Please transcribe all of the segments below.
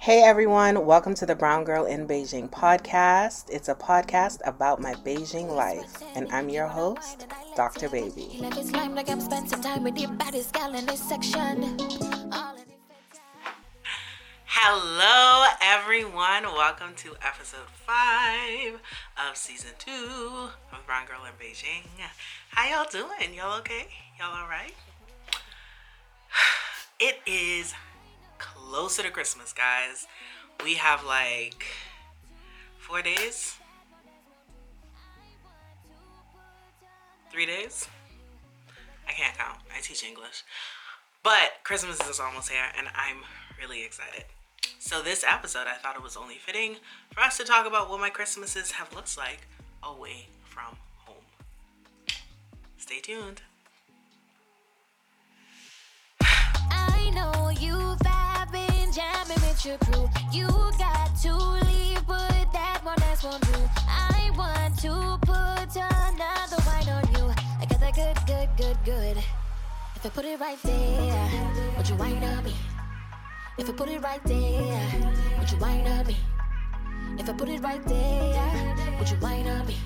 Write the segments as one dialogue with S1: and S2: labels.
S1: Hey everyone, welcome to the Brown Girl in Beijing podcast. It's a podcast about my Beijing life, and I'm your host, Dr. Baby. Hello everyone, welcome to episode 5 of season 2 of Brown Girl in Beijing. How y'all doing? Y'all okay? Y'all alright? It is closer to Christmas, guys. We have like four days, three days. I can't count. I teach English. But Christmas is almost here, and I'm really excited. So, this episode, I thought it was only fitting for us to talk about what my Christmases have looked like away from home. Stay tuned. Jamming with your crew. You got to leave, but that one last won't do. I want to put another wine on you. I got that good, good, good, good. If I put it right there, would you wine on me? If I put it right there, would you wine on me? If I put it right there, would you wine on me?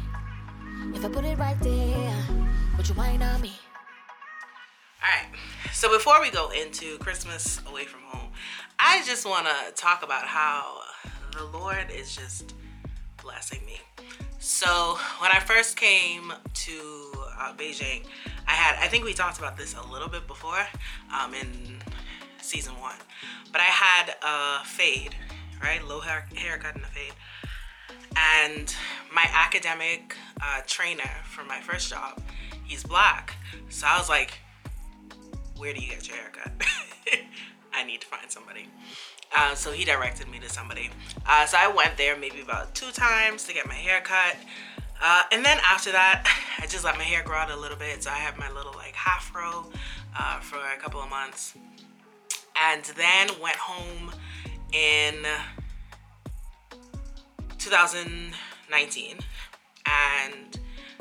S1: If I put it right there, would you wine on me? All right. So before we go into Christmas away from home, I just want to talk about how the Lord is just blessing me. So when I first came to uh, Beijing, I had I think we talked about this a little bit before um, in season one, but I had a fade, right, low hair haircut and a fade, and my academic uh, trainer for my first job, he's black, so I was like, where do you get your haircut? I need to find somebody. Uh, so he directed me to somebody. Uh, so I went there maybe about two times to get my hair cut. Uh, and then after that, I just let my hair grow out a little bit. So I have my little like half row uh, for a couple of months. And then went home in 2019. And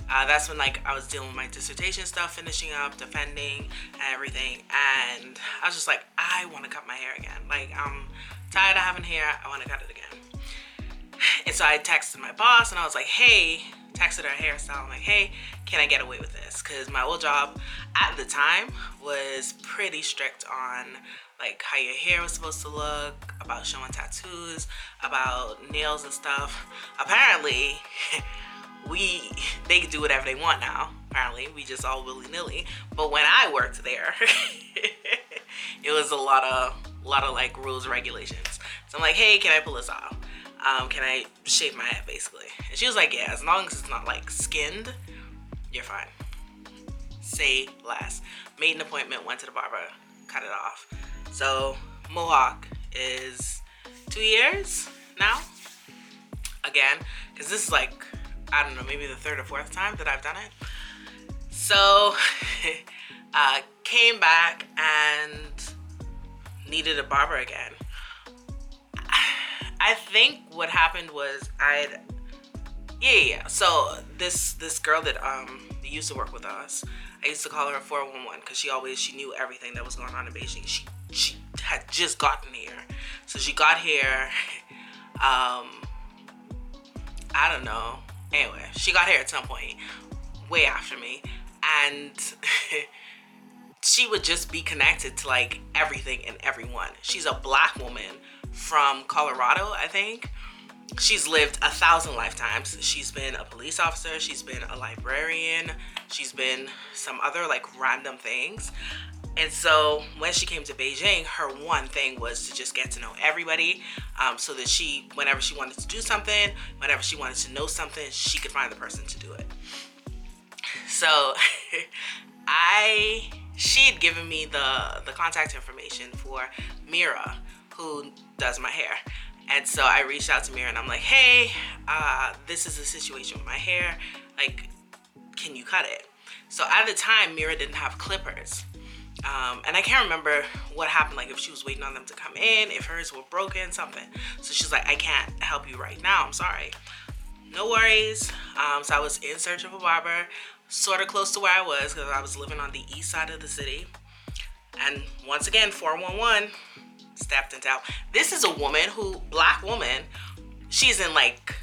S1: uh, that's when like I was dealing with my dissertation stuff, finishing up, defending, and everything. And I was just like, I want to cut my hair again. Like I'm tired of having hair. I want to cut it again. And so I texted my boss, and I was like, Hey, texted her hairstyle. I'm like, Hey, can I get away with this? Because my old job at the time was pretty strict on like how your hair was supposed to look, about showing tattoos, about nails and stuff. Apparently. we they can do whatever they want now. Apparently, we just all willy nilly. But when I worked there, it was a lot of a lot of like rules and regulations. So I'm like, hey, can I pull this off? Um, can I shave my head basically? And she was like, yeah, as long as it's not like skinned, you're fine. Say less. Made an appointment, went to the barber, cut it off. So mohawk is two years now. Again, because this is like I don't know, maybe the third or fourth time that I've done it. So, uh, came back and needed a barber again. I think what happened was I'd yeah, yeah. So this this girl that um used to work with us, I used to call her 411 because she always she knew everything that was going on in Beijing. She she had just gotten here, so she got here. Um, I don't know Anyway, she got here at some point, way after me, and she would just be connected to like everything and everyone. She's a black woman from Colorado, I think. She's lived a thousand lifetimes. She's been a police officer, she's been a librarian, she's been some other like random things. And so when she came to Beijing, her one thing was to just get to know everybody um, so that she, whenever she wanted to do something, whenever she wanted to know something, she could find the person to do it. So I, she had given me the, the contact information for Mira, who does my hair. And so I reached out to Mira and I'm like, hey, uh, this is the situation with my hair. Like, can you cut it? So at the time, Mira didn't have clippers. Um, and I can't remember what happened, like if she was waiting on them to come in, if hers were broken, something. So she's like, I can't help you right now. I'm sorry. No worries. Um, so I was in search of a barber, sort of close to where I was because I was living on the east side of the city. And once again, 411, stepped into help. This is a woman who, black woman, she's in like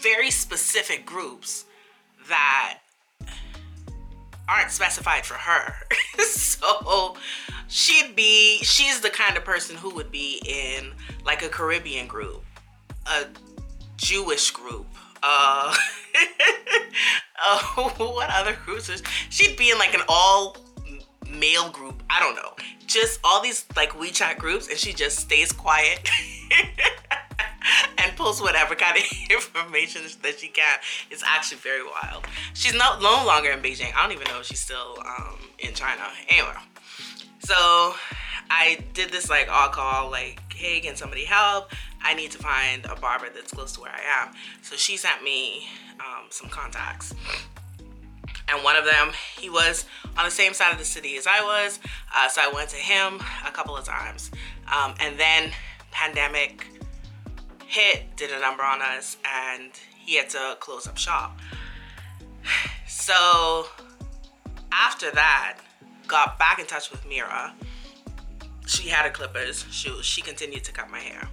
S1: very specific groups that aren't specified for her. so she'd be, she's the kind of person who would be in like a Caribbean group, a Jewish group, uh, uh what other groups? Is, she'd be in like an all male group. I don't know. Just all these like WeChat groups, and she just stays quiet. and posts whatever kind of information that she can. It's actually very wild. She's no, no longer in Beijing. I don't even know if she's still um, in China. Anyway, so I did this like all call, like, hey, can somebody help? I need to find a barber that's close to where I am. So she sent me um, some contacts. And one of them, he was on the same side of the city as I was. Uh, so I went to him a couple of times. Um, and then pandemic hit, did a number on us, and he had to close up shop. So after that, got back in touch with Mira. She had a clippers. She, she continued to cut my hair.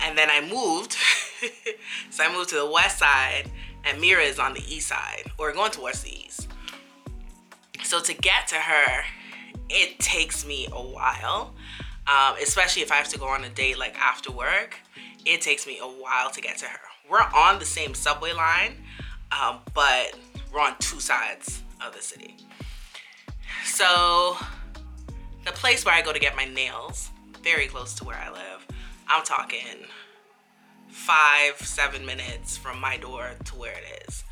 S1: And then I moved. so I moved to the west side, and Mira is on the east side, or going towards the east. So to get to her, it takes me a while, um, especially if I have to go on a date like after work. It takes me a while to get to her. We're on the same subway line, um, but we're on two sides of the city. So the place where I go to get my nails, very close to where I live, I'm talking five, seven minutes from my door to where it is.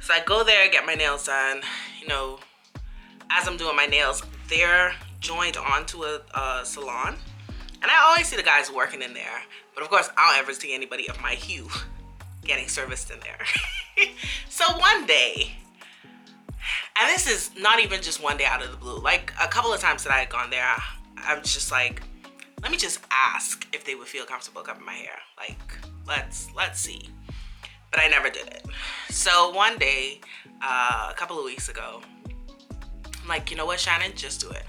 S1: So I go there, get my nails done. You know, as I'm doing my nails, they're joined onto a, a salon. And I always see the guys working in there. But of course, I don't ever see anybody of my hue getting serviced in there. so one day, and this is not even just one day out of the blue. Like a couple of times that I had gone there, I was just like, let me just ask if they would feel comfortable cutting my hair. Like, let's let's see. But I never did it. So one day, uh, a couple of weeks ago, I'm like, you know what, Shannon, just do it.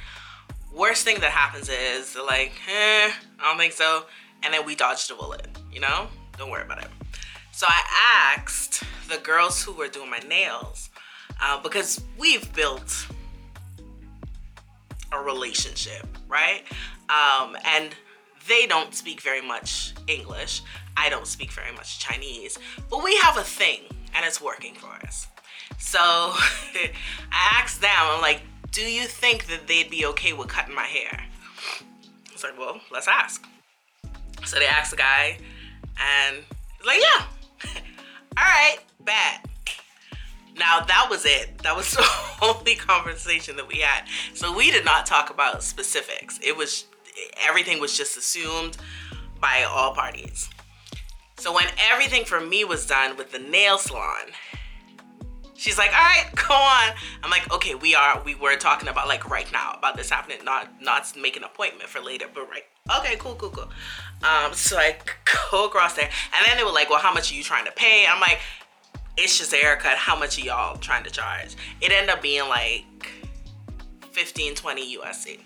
S1: Worst thing that happens is like, eh, I don't think so, and then we dodged a bullet. You know, don't worry about it. So I asked the girls who were doing my nails uh, because we've built a relationship, right? Um, and they don't speak very much English. I don't speak very much Chinese, but we have a thing and it's working for us. So I asked them, I'm like, do you think that they'd be okay with cutting my hair? I was like, well, let's ask. So they asked the guy, and he's like, yeah. All right, bad. Now that was it. That was the only conversation that we had. So we did not talk about specifics. It was everything was just assumed by all parties. So when everything for me was done with the nail salon, she's like, "All right, go on." I'm like, "Okay, we are. We were talking about like right now about this happening, not not make an appointment for later, but right. Okay, cool, cool, cool." Um, so I go across there, and then they were like, "Well, how much are you trying to pay?" I'm like, "It's just a haircut. How much are y'all trying to charge?" It ended up being like 15, 20 USD.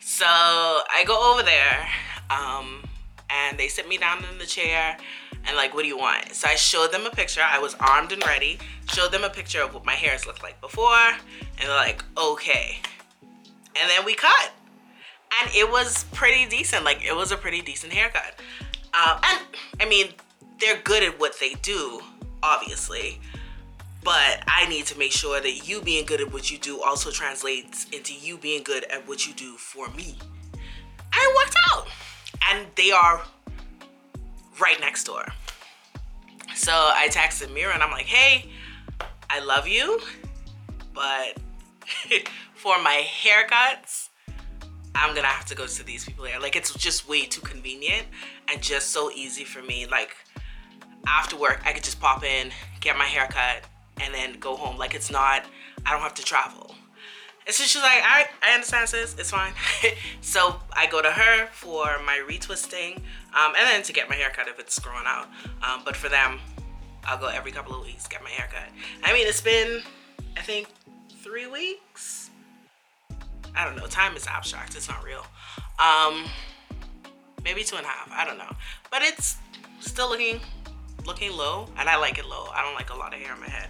S1: So I go over there, um, and they sit me down in the chair and like, what do you want? So I showed them a picture. I was armed and ready. Showed them a picture of what my hairs looked like before, and they're like, okay. And then we cut, and it was pretty decent. Like it was a pretty decent haircut. Uh, and I mean, they're good at what they do, obviously. But I need to make sure that you being good at what you do also translates into you being good at what you do for me. And it worked out. And they are right next door. So I texted Mira and I'm like, hey, I love you, but for my haircuts, I'm gonna have to go to these people here. Like it's just way too convenient and just so easy for me. Like after work, I could just pop in, get my haircut, and then go home. Like it's not, I don't have to travel. And so she's like, I, I understand sis, it's fine. so I go to her for my retwisting um, and then to get my haircut if it's growing out. Um, but for them, I'll go every couple of weeks, get my haircut. I mean, it's been, I think, three weeks. I don't know, time is abstract, it's not real. Um, maybe two and a half. I don't know, but it's still looking looking low, and I like it low. I don't like a lot of hair in my head.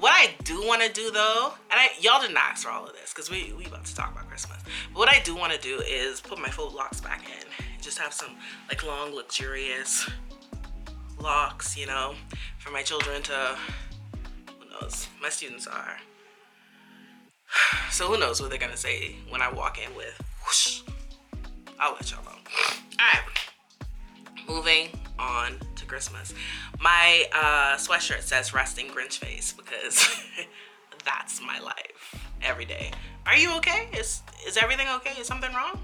S1: What I do want to do though, and I y'all didn't ask for all of this because we we about to talk about Christmas. But what I do want to do is put my full locks back in, just have some like long, luxurious locks, you know, for my children to. Who knows? My students are. So who knows what they're gonna say when I walk in with whoosh. I'll let y'all know. All right, moving on to Christmas. My uh, sweatshirt says resting Grinch face because that's my life every day. Are you okay? Is is everything okay? Is something wrong?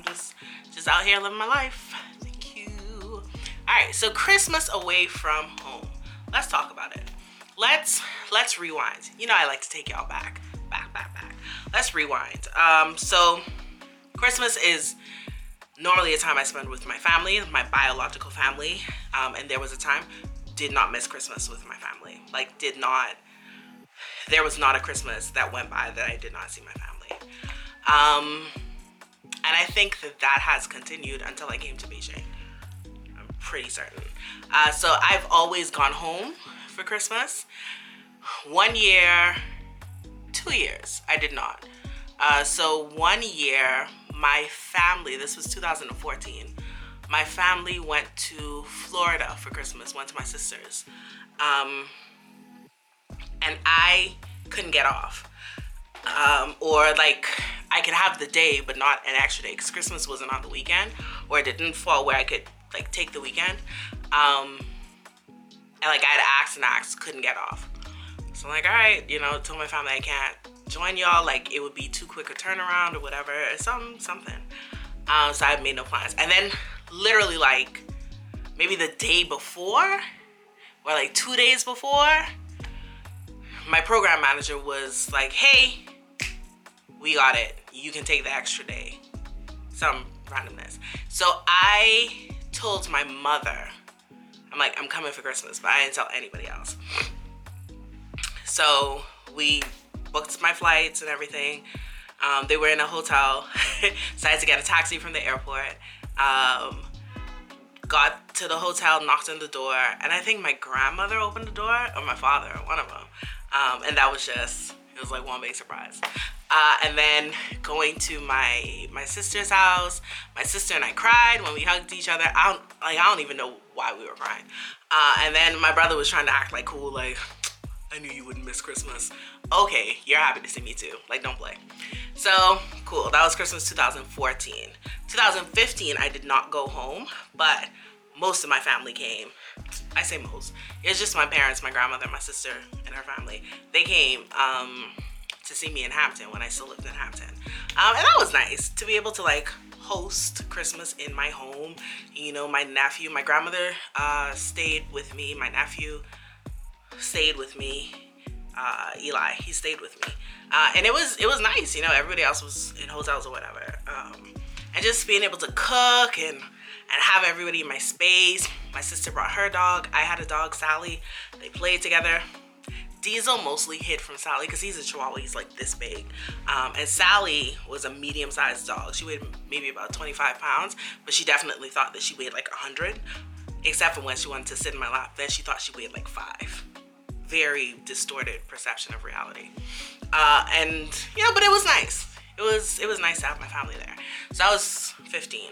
S1: I'm just just out here living my life. Thank you. All right, so Christmas away from home. Let's talk about it. Let's let's rewind. You know I like to take y'all back, back, back, back. Let's rewind. Um, so Christmas is normally a time I spend with my family, my biological family. Um, and there was a time did not miss Christmas with my family. Like did not. There was not a Christmas that went by that I did not see my family. Um, and I think that that has continued until I came to Beijing. I'm pretty certain. Uh, so I've always gone home for Christmas. One year, two years, I did not. Uh, so one year, my family, this was 2014, my family went to Florida for Christmas, went to my sister's. Um, and I couldn't get off. Um, or like I could have the day, but not an extra day because Christmas wasn't on the weekend, or it didn't fall where I could like take the weekend. Um, and like I had asked and asked, couldn't get off. So I'm like, all right, you know, told my family I can't join y'all. Like it would be too quick a turnaround or whatever, or some something. Um, so I made no plans. And then literally like maybe the day before, or like two days before, my program manager was like, hey, we got it. You can take the extra day. Some randomness. So I told my mother, I'm like, I'm coming for Christmas, but I didn't tell anybody else. So we booked my flights and everything. Um, they were in a hotel, so I had to get a taxi from the airport. Um, got to the hotel, knocked on the door, and I think my grandmother opened the door, or my father, one of them. Um, and that was just, it was like one big surprise. Uh, and then going to my my sister's house, my sister and I cried when we hugged each other. I don't like I don't even know why we were crying. Uh, and then my brother was trying to act like cool, like I knew you wouldn't miss Christmas. Okay, you're happy to see me too. Like, don't play. So, cool. That was Christmas 2014. 2015, I did not go home, but most of my family came. I say most. It's just my parents, my grandmother, my sister, and her family. They came um, to see me in Hampton when I still lived in Hampton. Um, and that was nice to be able to like host Christmas in my home. You know, my nephew, my grandmother uh, stayed with me. My nephew stayed with me. Uh, Eli, he stayed with me, uh, and it was it was nice. You know, everybody else was in hotels or whatever, um, and just being able to cook and and have everybody in my space. My sister brought her dog. I had a dog, Sally. They played together. Diesel mostly hid from Sally because he's a Chihuahua. He's like this big, um, and Sally was a medium-sized dog. She weighed maybe about 25 pounds, but she definitely thought that she weighed like 100, except for when she wanted to sit in my lap. Then she thought she weighed like five very distorted perception of reality. Uh, and you know, but it was nice. It was it was nice to have my family there. So I was 15.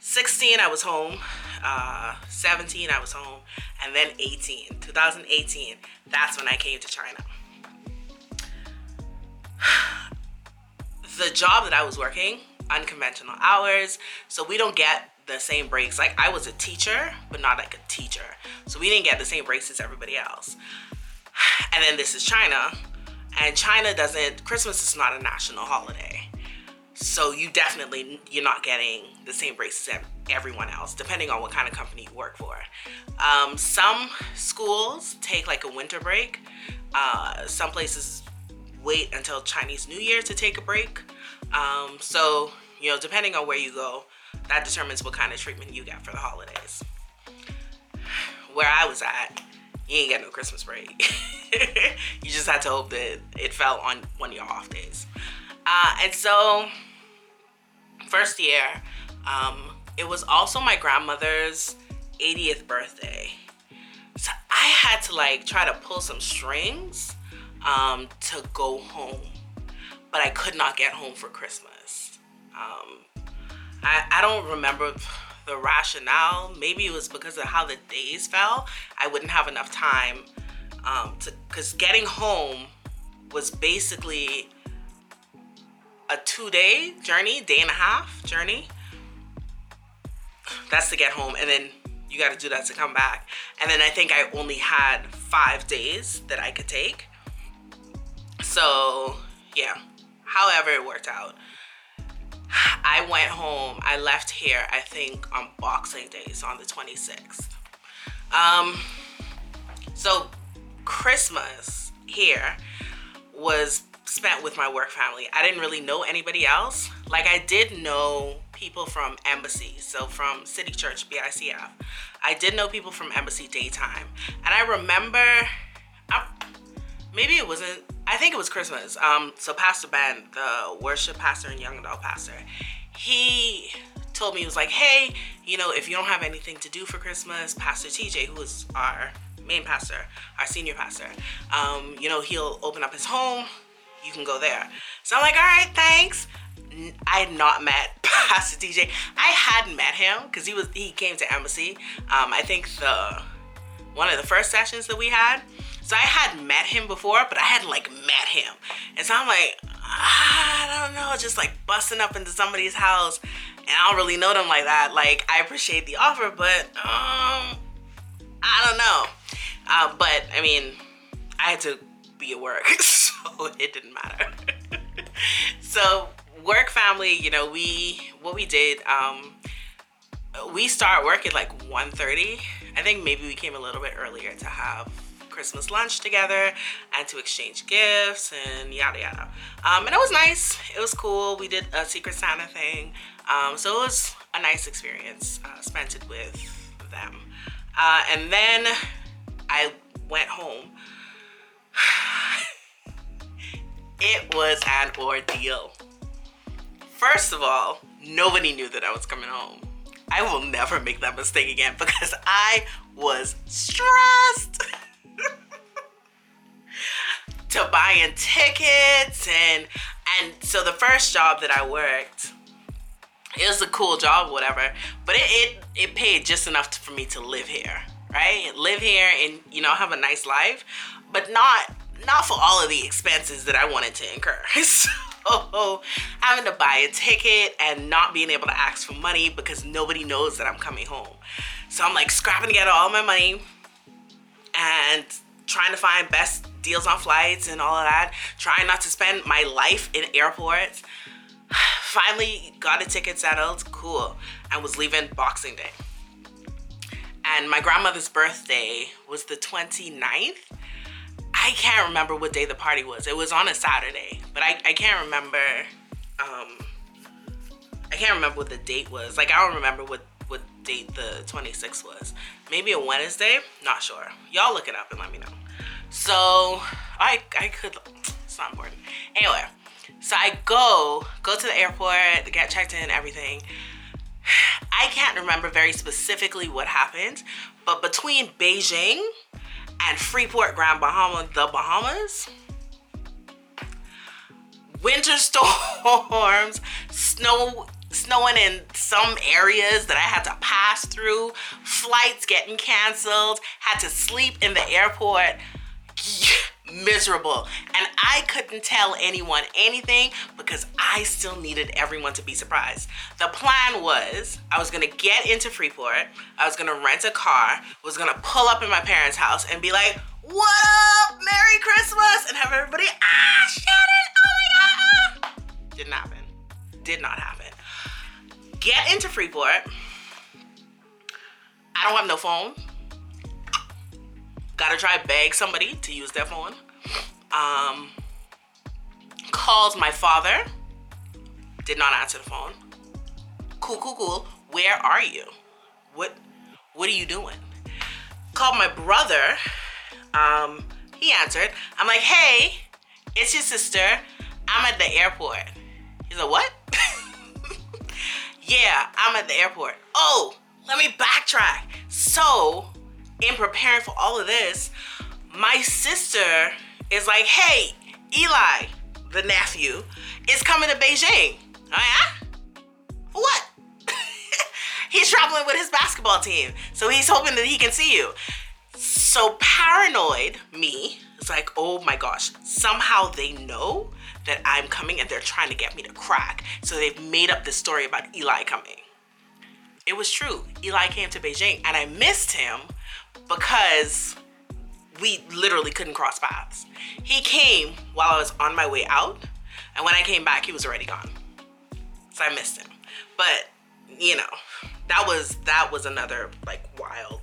S1: 16 I was home. Uh, 17 I was home, and then 18. 2018. That's when I came to China. the job that I was working, unconventional hours, so we don't get the same breaks. Like I was a teacher, but not like a teacher. So we didn't get the same breaks as everybody else. And then this is China, and China doesn't, Christmas is not a national holiday. So you definitely, you're not getting the same breaks as everyone else, depending on what kind of company you work for. Um, some schools take like a winter break. Uh, some places wait until Chinese New Year to take a break. Um, so, you know, depending on where you go, that determines what kind of treatment you get for the holidays. Where I was at, you ain't got no Christmas break. you just had to hope that it fell on one of your off days. Uh, and so first year, um, it was also my grandmother's 80th birthday. So I had to like try to pull some strings um, to go home, but I could not get home for Christmas. Um, I, I don't remember the rationale. Maybe it was because of how the days fell. I wouldn't have enough time um, to, because getting home was basically a two day journey, day and a half journey. That's to get home, and then you got to do that to come back. And then I think I only had five days that I could take. So, yeah. However, it worked out. I went home. I left here, I think, on Boxing Day, so on the 26th. Um, so, Christmas here was spent with my work family. I didn't really know anybody else. Like I did know people from Embassy, so from City Church BICF. I did know people from Embassy daytime, and I remember, um, maybe it wasn't. I think it was Christmas. Um, so Pastor Ben, the worship pastor and young adult pastor, he told me he was like, hey, you know, if you don't have anything to do for Christmas, Pastor TJ, who is our main pastor, our senior pastor, um, you know, he'll open up his home you can go there. So I'm like, all right, thanks. I had not met Pastor TJ. I hadn't met him because he was he came to embassy. Um, I think the one of the first sessions that we had. So I had met him before, but I hadn't like met him. And so I'm like, I don't know, just like busting up into somebody's house, and I don't really know them like that. Like I appreciate the offer, but um, I don't know. Uh, but I mean, I had to be at work, so it didn't matter. so work family, you know, we what we did, um, we start work at like 1.30. I think maybe we came a little bit earlier to have Christmas lunch together and to exchange gifts and yada yada. Um, and it was nice. It was cool. We did a Secret Santa thing. Um, so it was a nice experience. Uh, spent it with them. Uh, and then I went home it was an ordeal. First of all, nobody knew that I was coming home. I will never make that mistake again because I was stressed. to buying tickets and and so the first job that I worked it was a cool job whatever but it, it it paid just enough for me to live here right? Live here and you know have a nice life, but not not for all of the expenses that I wanted to incur. So having to buy a ticket and not being able to ask for money because nobody knows that I'm coming home. So I'm like scrapping together all my money and trying to find best deals on flights and all of that. Trying not to spend my life in airports. Finally got a ticket settled, cool, and was leaving Boxing Day and my grandmother's birthday was the 29th. I can't remember what day the party was. It was on a Saturday, but I, I can't remember. Um, I can't remember what the date was. Like I don't remember what what date the 26th was. Maybe a Wednesday. Not sure. Y'all look it up and let me know. So I I could. It's not important. Anyway, so I go go to the airport, get checked in, everything. I can't remember very specifically what happened, but between Beijing and Freeport, Grand Bahama, the Bahamas, winter storms, snow snowing in some areas that I had to pass through, flights getting canceled, had to sleep in the airport miserable. And I couldn't tell anyone anything because I still needed everyone to be surprised. The plan was I was gonna get into Freeport, I was gonna rent a car, was gonna pull up in my parents' house and be like, what up, Merry Christmas, and have everybody, ah, Shannon, oh my God. Didn't happen. Did not happen. Get into Freeport. I don't have no phone. Gotta try beg somebody to use their phone. Um, calls my father. Did not answer the phone. Cool, cool, cool. Where are you? What what are you doing? Called my brother. Um, he answered. I'm like, hey, it's your sister. I'm at the airport. He's like, what? Yeah, I'm at the airport. Oh, let me backtrack. So, in preparing for all of this, my sister is like, hey, Eli, the nephew, is coming to Beijing. Oh, yeah? What? he's traveling with his basketball team. So he's hoping that he can see you. So paranoid, me, is like, oh my gosh, somehow they know that I'm coming and they're trying to get me to crack. So they've made up this story about Eli coming. It was true. Eli came to Beijing and I missed him because we literally couldn't cross paths. He came while I was on my way out, and when I came back, he was already gone. So I missed him. But, you know, that was that was another like wild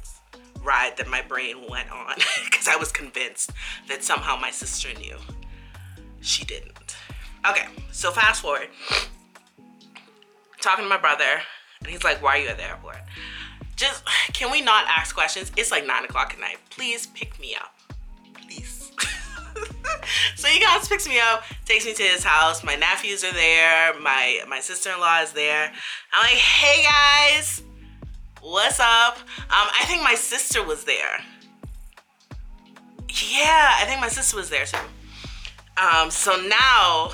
S1: ride that my brain went on because I was convinced that somehow my sister knew. She didn't. Okay, so fast forward. Talking to my brother, and he's like, Why are you at the airport? Just can we not ask questions? It's like nine o'clock at night. Please pick me up. Please. so he comes, picks me up, takes me to his house. My nephews are there. My my sister-in-law is there. I'm like, hey guys, what's up? Um, I think my sister was there. Yeah, I think my sister was there too. Um, so now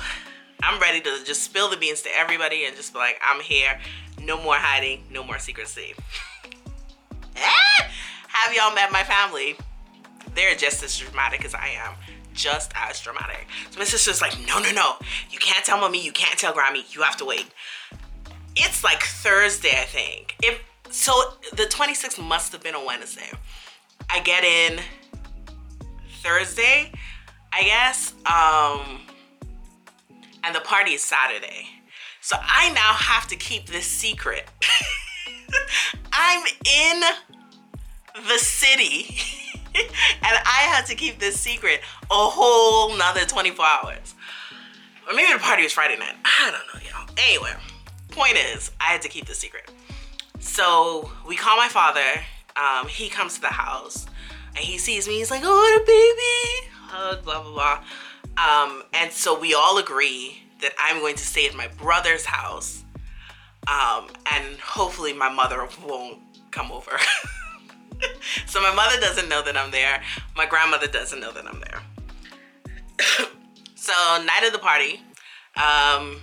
S1: I'm ready to just spill the beans to everybody and just be like, I'm here. No more hiding, no more secrecy. Have y'all met my family? They're just as dramatic as I am. Just as dramatic. So my sister's like, no, no, no. You can't tell mommy, you can't tell Grammy, you have to wait. It's like Thursday, I think. If so the 26th must have been a Wednesday. I get in Thursday, I guess. Um and the party is Saturday. So I now have to keep this secret. I'm in the city and I had to keep this secret a whole nother 24 hours. Or maybe the party was Friday night. I don't know, y'all. Anyway, point is, I had to keep the secret. So we call my father. Um, he comes to the house and he sees me. He's like, oh, the baby. Hug, blah, blah, blah. Um, and so we all agree that I'm going to stay at my brother's house. Um, and hopefully my mother won't come over. so my mother doesn't know that I'm there. My grandmother doesn't know that I'm there. so night of the party, um,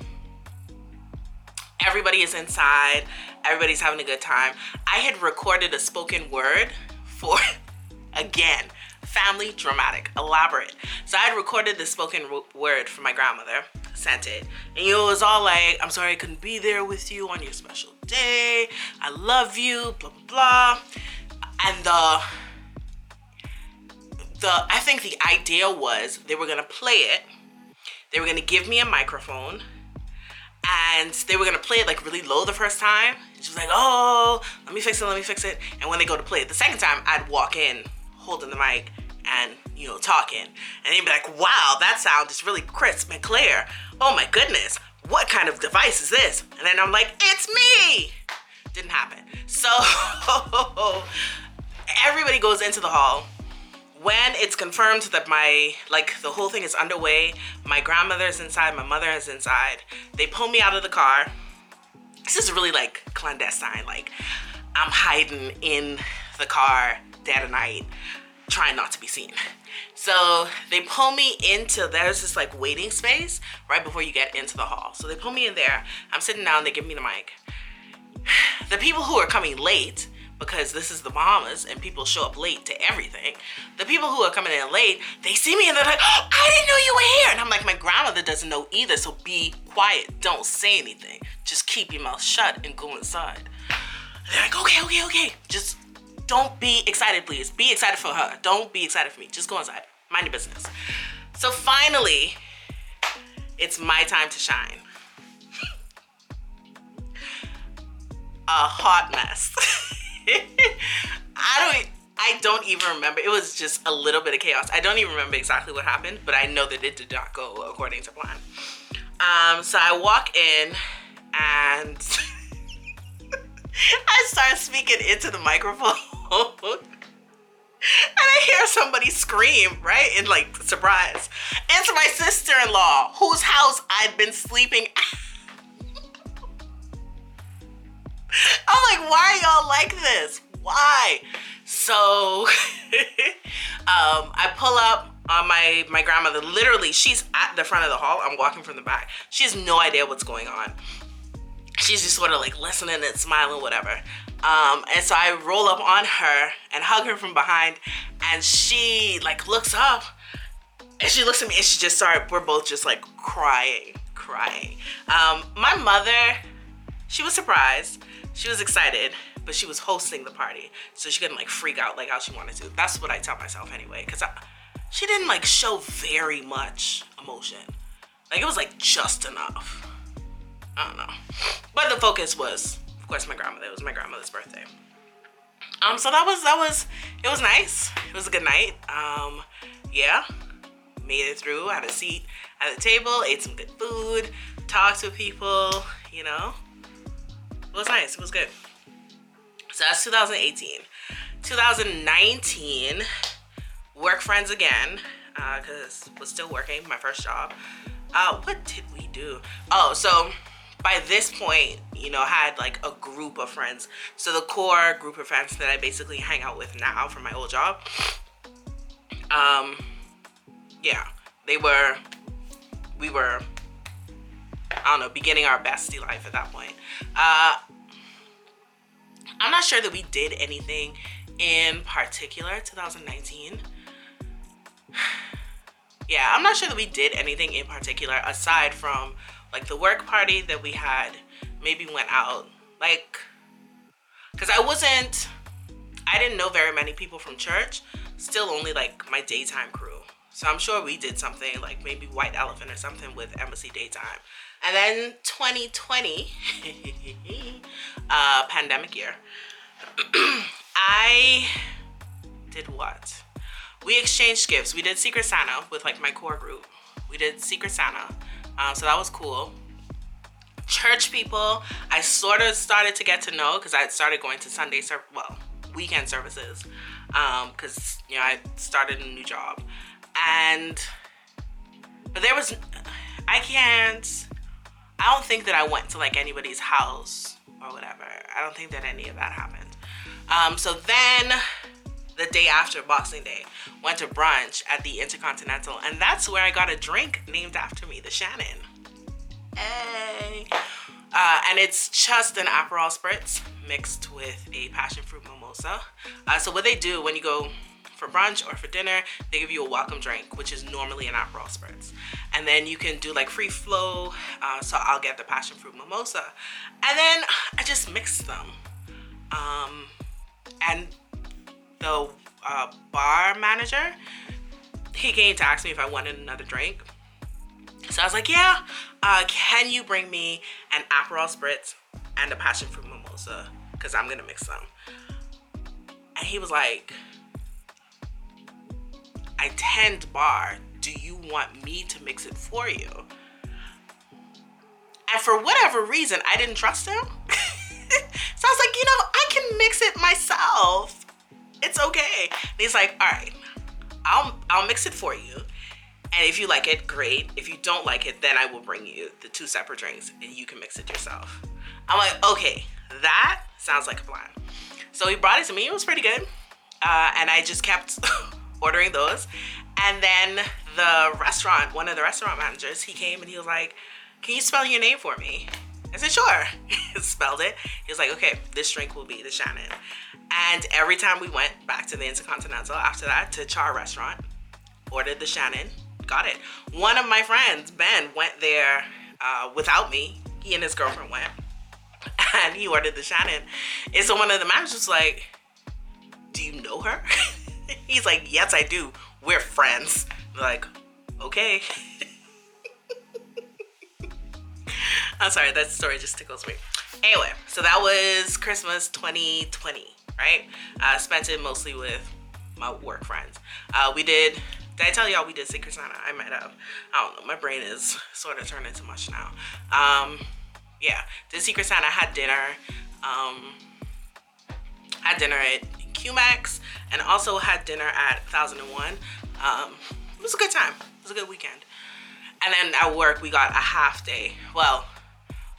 S1: everybody is inside. Everybody's having a good time. I had recorded a spoken word for, again, family dramatic, elaborate. So I had recorded the spoken word for my grandmother, sent it, and it was all like, "I'm sorry I couldn't be there with you on your special day. I love you." Blah blah blah and the the I think the idea was they were gonna play it. They were gonna give me a microphone and they were gonna play it like really low the first time. She was like, "Oh, let me fix it, let me fix it." And when they go to play it the second time, I'd walk in holding the mic and you know talking, and they'd be like, "Wow, that sound is really crisp and clear. Oh my goodness, what kind of device is this?" And then I'm like, "It's me." Didn't happen. So everybody goes into the hall. When it's confirmed that my, like, the whole thing is underway, my grandmother's inside, my mother is inside, they pull me out of the car. This is really like clandestine. Like, I'm hiding in the car dead of night, trying not to be seen. So they pull me into, there's this like waiting space right before you get into the hall. So they pull me in there. I'm sitting down, they give me the mic. The people who are coming late, because this is the Bahamas and people show up late to everything. The people who are coming in late, they see me and they're like, oh, I didn't know you were here. And I'm like, my grandmother doesn't know either, so be quiet. Don't say anything. Just keep your mouth shut and go inside. they're like, okay, okay, okay. Just don't be excited, please. Be excited for her. Don't be excited for me. Just go inside. Mind your business. So finally, it's my time to shine. A hot mess. I don't I don't even remember. It was just a little bit of chaos. I don't even remember exactly what happened, but I know that it did not go according to plan. Um, so I walk in and I start speaking into the microphone. and I hear somebody scream, right? In like surprise. It's my sister-in-law, whose house I'd been sleeping. I'm like, why y'all like this? Why? So um, I pull up on my my grandmother. Literally, she's at the front of the hall. I'm walking from the back. She has no idea what's going on. She's just sort of like listening and smiling, whatever. Um, and so I roll up on her and hug her from behind, and she like looks up, and she looks at me, and she just started. We're both just like crying, crying. Um, my mother, she was surprised. She was excited but she was hosting the party, so she couldn't like freak out like how she wanted to. That's what I tell myself anyway, because she didn't like show very much emotion. Like it was like just enough. I don't know, but the focus was, of course, my grandmother. It was my grandmother's birthday. Um, so that was that was it was nice. It was a good night. Um, yeah, made it through. Had a seat at the table, ate some good food, talked to people. You know, it was nice. It was good. So that's 2018. 2019, work friends again, because uh, was still working, my first job. Uh, what did we do? Oh, so by this point, you know, had like a group of friends. So the core group of friends that I basically hang out with now from my old job. Um, yeah, they were, we were, I don't know, beginning our bestie life at that point. Uh, I'm not sure that we did anything in particular 2019. yeah, I'm not sure that we did anything in particular aside from like the work party that we had. Maybe went out like because I wasn't I didn't know very many people from church. Still only like my daytime crew. So I'm sure we did something like maybe White Elephant or something with Embassy Daytime. And then 2020, uh, pandemic year, I did what? We exchanged gifts. We did Secret Santa with like my core group. We did Secret Santa. Um, so that was cool. Church people, I sort of started to get to know because I started going to Sunday, ser- well, weekend services because, um, you know, I started a new job. And, but there was, I can't, I don't think that I went to like anybody's house or whatever. I don't think that any of that happened. Um, so then the day after Boxing Day, went to brunch at the Intercontinental, and that's where I got a drink named after me, the Shannon. Hey. Uh, and it's just an Aperol Spritz mixed with a passion fruit mimosa. Uh, so what they do when you go for brunch or for dinner, they give you a welcome drink, which is normally an Aperol Spritz. And then you can do like free flow. Uh, so I'll get the passion fruit mimosa. And then I just mix them. Um, and the uh, bar manager, he came to ask me if I wanted another drink. So I was like, yeah, uh, can you bring me an Aperol Spritz and a passion fruit mimosa? Because I'm going to mix them. And he was like, I tend bar. Do you want me to mix it for you? And for whatever reason, I didn't trust him. so I was like, you know, I can mix it myself. It's okay. And he's like, all right, I'll I'll mix it for you. And if you like it, great. If you don't like it, then I will bring you the two separate drinks and you can mix it yourself. I'm like, okay, that sounds like a plan. So he brought it to me. It was pretty good. Uh, and I just kept ordering those. And then the restaurant, one of the restaurant managers, he came and he was like, Can you spell your name for me? I said, Sure. he spelled it. He was like, Okay, this drink will be the Shannon. And every time we went back to the Intercontinental after that to Char restaurant, ordered the Shannon, got it. One of my friends, Ben, went there uh, without me. He and his girlfriend went. And he ordered the Shannon. And so one of the managers was like, Do you know her? He's like, Yes, I do. We're friends. like, okay. I'm sorry, that story just tickles me. Anyway, so that was Christmas 2020, right? I spent it mostly with my work friends. Uh, we did, did I tell y'all we did Secret Santa? I might have. I don't know, my brain is sort of turning into much now. Um, yeah, did Secret Santa, had dinner. Um, had dinner at Q Mex and also had dinner at 1001. Um, it was a good time. It was a good weekend. And then at work we got a half day. Well,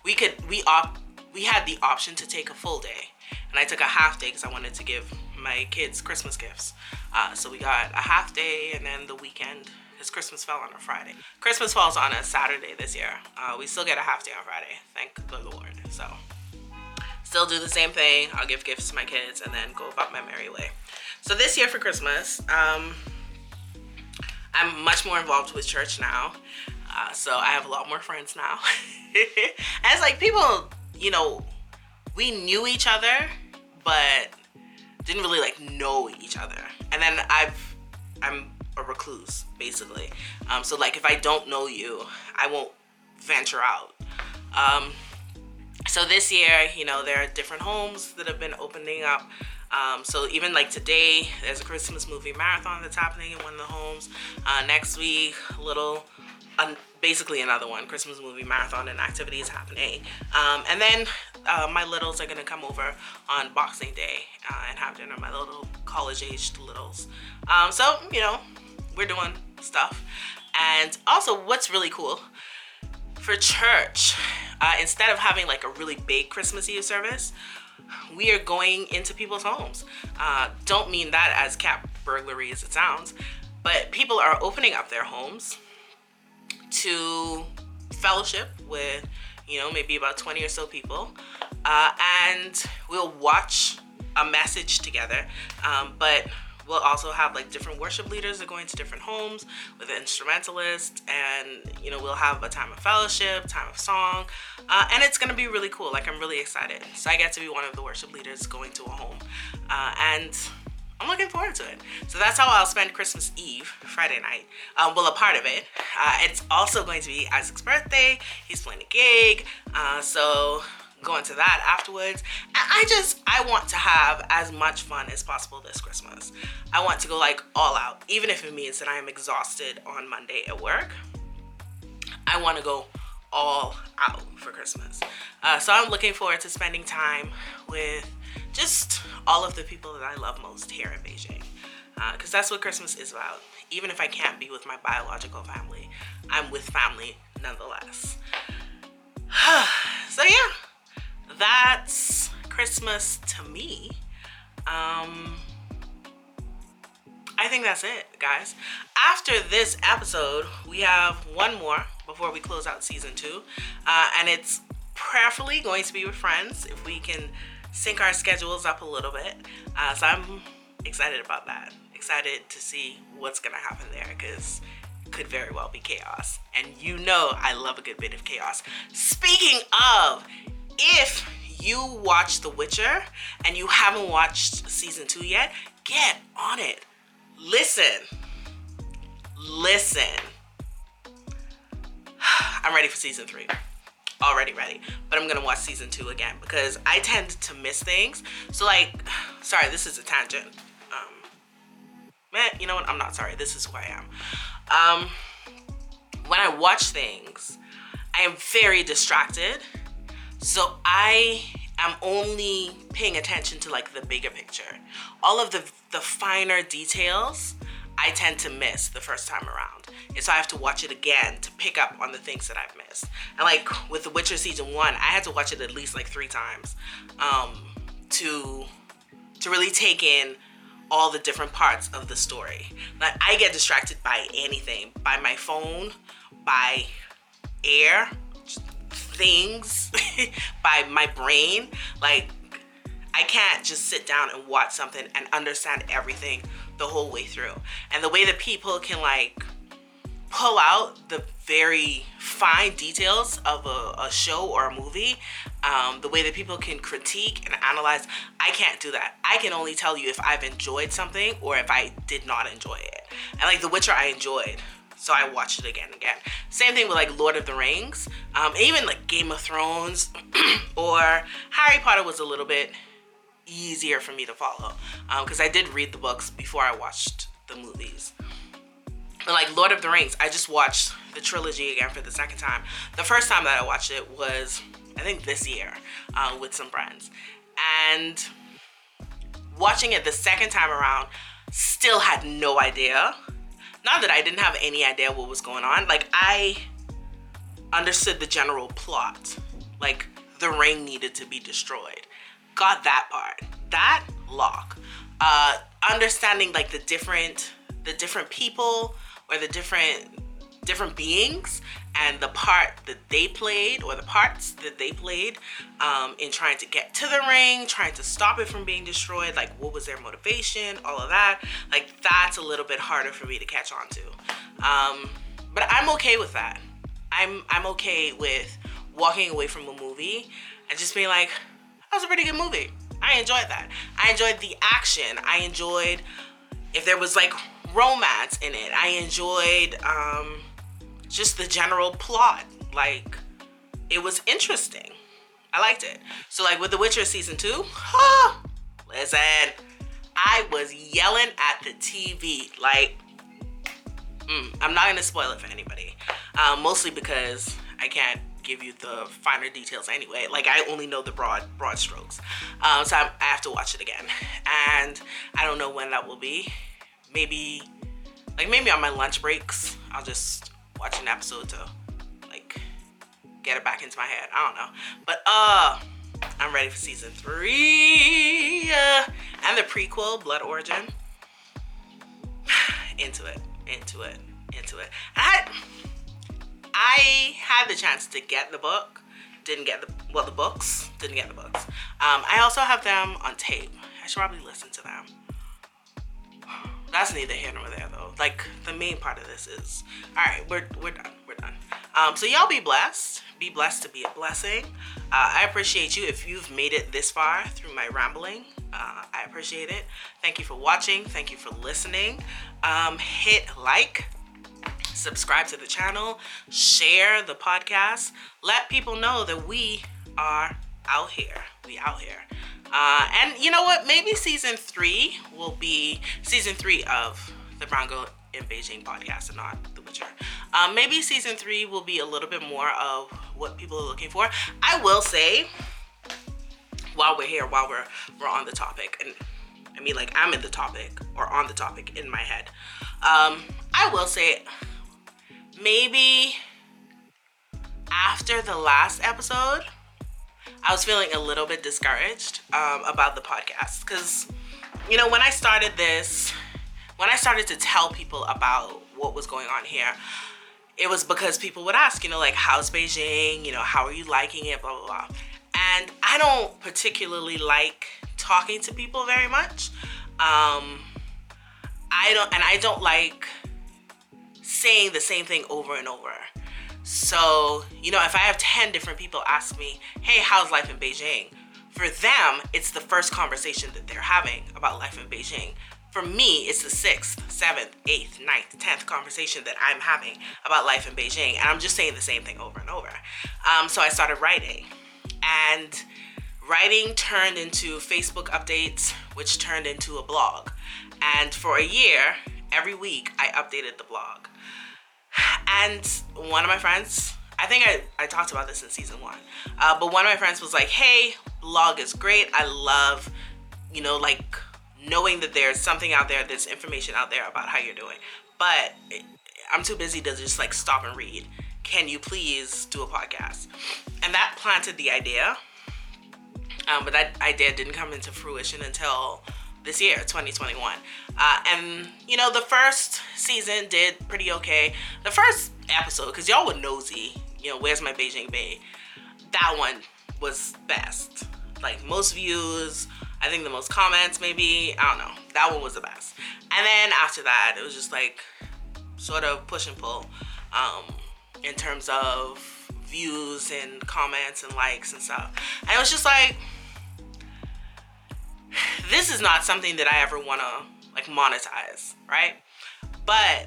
S1: we could we op we had the option to take a full day. And I took a half day because I wanted to give my kids Christmas gifts. Uh, so we got a half day and then the weekend because Christmas fell on a Friday. Christmas falls on a Saturday this year. Uh, we still get a half day on Friday, thank the Lord. So still do the same thing. I'll give gifts to my kids and then go about my merry way. So this year for Christmas, um, I'm much more involved with church now. Uh, so I have a lot more friends now. and it's like people, you know, we knew each other, but didn't really like know each other. And then I've, I'm a recluse basically. Um, so like if I don't know you, I won't venture out. Um, so this year, you know, there are different homes that have been opening up. Um, so even like today, there's a Christmas movie marathon that's happening in one of the homes. Uh, next week, little, basically another one, Christmas movie marathon and activities happening. Um, and then uh, my littles are gonna come over on Boxing Day uh, and have dinner. My little college-aged littles. Um, so you know, we're doing stuff. And also, what's really cool for church, uh, instead of having like a really big Christmas Eve service, we are going into people's homes. Uh, don't mean that as cat burglary as it sounds, but people are opening up their homes to fellowship with, you know, maybe about 20 or so people. Uh, and we'll watch a message together. Um, but We'll also have like different worship leaders that go into different homes with instrumentalists, and you know we'll have a time of fellowship, time of song, uh, and it's gonna be really cool. Like I'm really excited. So I get to be one of the worship leaders going to a home, uh, and I'm looking forward to it. So that's how I'll spend Christmas Eve, Friday night. Um, well, a part of it. Uh, it's also going to be Isaac's birthday. He's playing a gig. Uh, so going to that afterwards. I just, I want to have as much fun as possible this Christmas. I want to go like all out, even if it means that I am exhausted on Monday at work. I want to go all out for Christmas. Uh, so I'm looking forward to spending time with just all of the people that I love most here in Beijing. Because uh, that's what Christmas is about. Even if I can't be with my biological family, I'm with family nonetheless. so yeah, that's Christmas to me. Um, I think that's it, guys. After this episode, we have one more before we close out season two, uh, and it's prayerfully going to be with friends if we can sync our schedules up a little bit. Uh, so I'm excited about that. Excited to see what's gonna happen there because could very well be chaos. And you know I love a good bit of chaos. Speaking of, if you watch The Witcher and you haven't watched season two yet, get on it. Listen. Listen. I'm ready for season three. Already ready. But I'm gonna watch season two again because I tend to miss things. So like, sorry, this is a tangent. Um, man, you know what? I'm not sorry. This is who I am. Um, when I watch things, I am very distracted so I am only paying attention to like the bigger picture. All of the the finer details I tend to miss the first time around. And so I have to watch it again to pick up on the things that I've missed. And like with The Witcher season one, I had to watch it at least like three times um, to to really take in all the different parts of the story. Like I get distracted by anything, by my phone, by air, things by my brain. Like, I can't just sit down and watch something and understand everything the whole way through. And the way that people can, like, pull out the very fine details of a, a show or a movie, um, the way that people can critique and analyze, I can't do that. I can only tell you if I've enjoyed something or if I did not enjoy it. And like The Witcher, I enjoyed so I watched it again and again. Same thing with like Lord of the Rings, um, even like Game of Thrones or Harry Potter was a little bit easier for me to follow because um, I did read the books before I watched the movies. But like Lord of the Rings, I just watched the trilogy again for the second time. The first time that I watched it was, I think, this year uh, with some friends. And watching it the second time around, still had no idea not that I didn't have any idea what was going on. Like I understood the general plot, like the ring needed to be destroyed. Got that part. That lock. Uh, understanding like the different the different people or the different different beings and the part that they played or the parts that they played um, in trying to get to the ring trying to stop it from being destroyed like what was their motivation all of that like that's a little bit harder for me to catch on to um, but i'm okay with that i'm i'm okay with walking away from a movie and just being like that was a pretty good movie i enjoyed that i enjoyed the action i enjoyed if there was like romance in it i enjoyed um, just the general plot. Like, it was interesting. I liked it. So, like with The Witcher season two, huh, listen, I was yelling at the TV. Like, mm, I'm not gonna spoil it for anybody. Um, mostly because I can't give you the finer details anyway. Like I only know the broad broad strokes. Um, so I, I have to watch it again, and I don't know when that will be. Maybe, like maybe on my lunch breaks, I'll just watch an episode to like get it back into my head. I don't know. But uh I'm ready for season three. Uh, and the prequel, Blood Origin. into it. Into it. Into it. I I had the chance to get the book. Didn't get the well the books. Didn't get the books. Um, I also have them on tape. I should probably listen to them. That's neither here nor there though. Like the main part of this is all right. We're we're done. We're done. Um, so y'all be blessed. Be blessed to be a blessing. Uh, I appreciate you if you've made it this far through my rambling. Uh, I appreciate it. Thank you for watching. Thank you for listening. Um, hit like, subscribe to the channel, share the podcast. Let people know that we are out here. We out here. Uh, and you know what? Maybe season three will be season three of the Brown Girl in Beijing podcast and not The Witcher. Um, maybe season three will be a little bit more of what people are looking for. I will say, while we're here, while we're we're on the topic, and I mean like I'm in the topic or on the topic in my head. Um, I will say, maybe after the last episode I was feeling a little bit discouraged um, about the podcast because, you know, when I started this, when I started to tell people about what was going on here, it was because people would ask, you know, like, how's Beijing? You know, how are you liking it? Blah, blah, blah. And I don't particularly like talking to people very much. Um, I don't, and I don't like saying the same thing over and over. So, you know, if I have 10 different people ask me, hey, how's life in Beijing? For them, it's the first conversation that they're having about life in Beijing. For me, it's the sixth, seventh, eighth, ninth, tenth conversation that I'm having about life in Beijing. And I'm just saying the same thing over and over. Um, so I started writing. And writing turned into Facebook updates, which turned into a blog. And for a year, every week, I updated the blog. And one of my friends, I think I, I talked about this in season one, uh, but one of my friends was like, hey, blog is great. I love, you know, like knowing that there's something out there, there's information out there about how you're doing. But I'm too busy to just like stop and read. Can you please do a podcast? And that planted the idea. Um, but that idea didn't come into fruition until this year, 2021. Uh, and you know, the first season did pretty okay. The first episode, because y'all were nosy, you know, where's my Beijing Bay? That one was best. Like most views, I think the most comments, maybe. I don't know. That one was the best. And then after that, it was just like sort of push and pull um, in terms of views and comments and likes and stuff. And it was just like, this is not something that I ever want to like monetize, right? But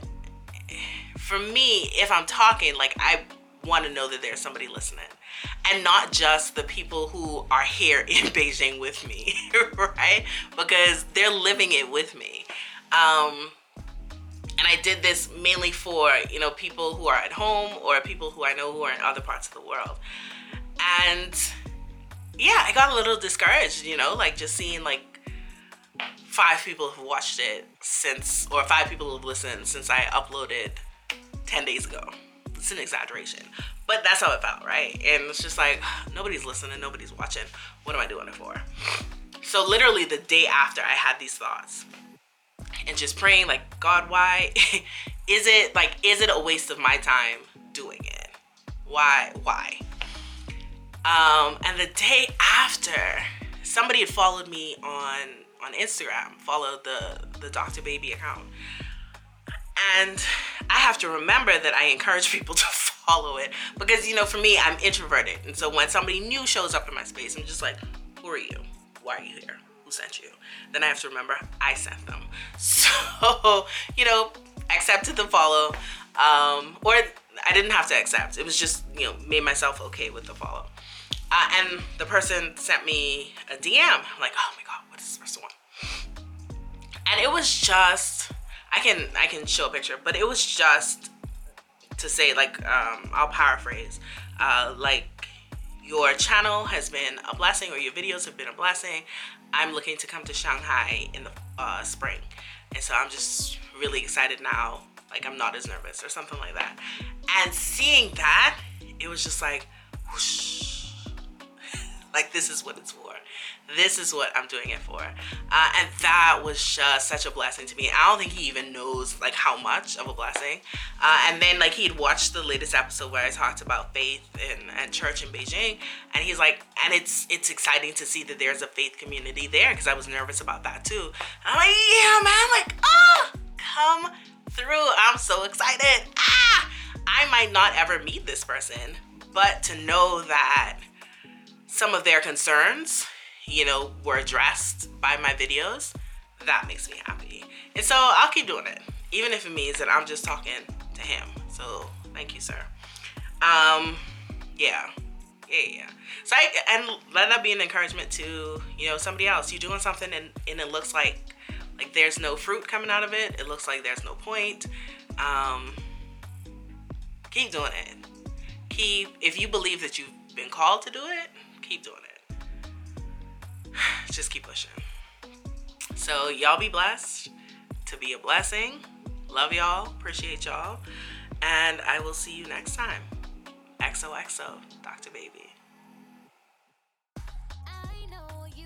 S1: for me, if I'm talking, like I want to know that there's somebody listening and not just the people who are here in Beijing with me, right? Because they're living it with me. Um, and I did this mainly for, you know, people who are at home or people who I know who are in other parts of the world. And yeah, I got a little discouraged, you know, like just seeing like five people have watched it since, or five people have listened since I uploaded 10 days ago. It's an exaggeration. But that's how it felt, right? And it's just like nobody's listening, nobody's watching. What am I doing it for? So literally the day after I had these thoughts and just praying like, God, why is it like is it a waste of my time doing it? Why why? Um and the day after somebody had followed me on on Instagram, followed the the Dr. Baby account. And I have to remember that I encourage people to follow it because you know for me I'm introverted. And so when somebody new shows up in my space I'm just like who are you? Why are you here? Who sent you? Then I have to remember I sent them. So you know accepted the follow um, or I didn't have to accept. It was just you know made myself okay with the follow uh, and the person sent me a DM I'm like oh my god what is this person want? And it was just I can I can show a picture but it was just to say like um, I'll paraphrase uh, like your channel has been a blessing or your videos have been a blessing. I'm looking to come to Shanghai in the uh, spring. And so I'm just really excited now like I'm not as nervous or something like that. And seeing that it was just like whoosh, like this is what it's for this is what I'm doing it for. Uh, and that was just such a blessing to me. I don't think he even knows like how much of a blessing. Uh, and then like he'd watched the latest episode where I talked about faith and, and church in Beijing. And he's like, and it's it's exciting to see that there's a faith community there because I was nervous about that too. I'm like, yeah, man, like, oh, come through. I'm so excited. Ah, I might not ever meet this person, but to know that some of their concerns you know, were addressed by my videos, that makes me happy. And so I'll keep doing it, even if it means that I'm just talking to him. So thank you, sir. Um, yeah, yeah, yeah. So I, and let that be an encouragement to you know somebody else. You're doing something and, and it looks like like there's no fruit coming out of it. It looks like there's no point. Um, keep doing it. Keep if you believe that you've been called to do it, keep doing it just keep pushing. So y'all be blessed to be a blessing. Love y'all. Appreciate y'all. And I will see you next time. XOXO, Dr. Baby.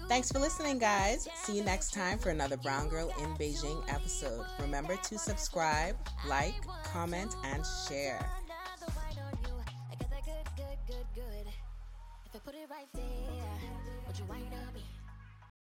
S2: Thanks for listening, guys. See you next time for another Brown Girl in Beijing episode. Remember to subscribe, like, comment, and share. Put it right there. Would you wind up me?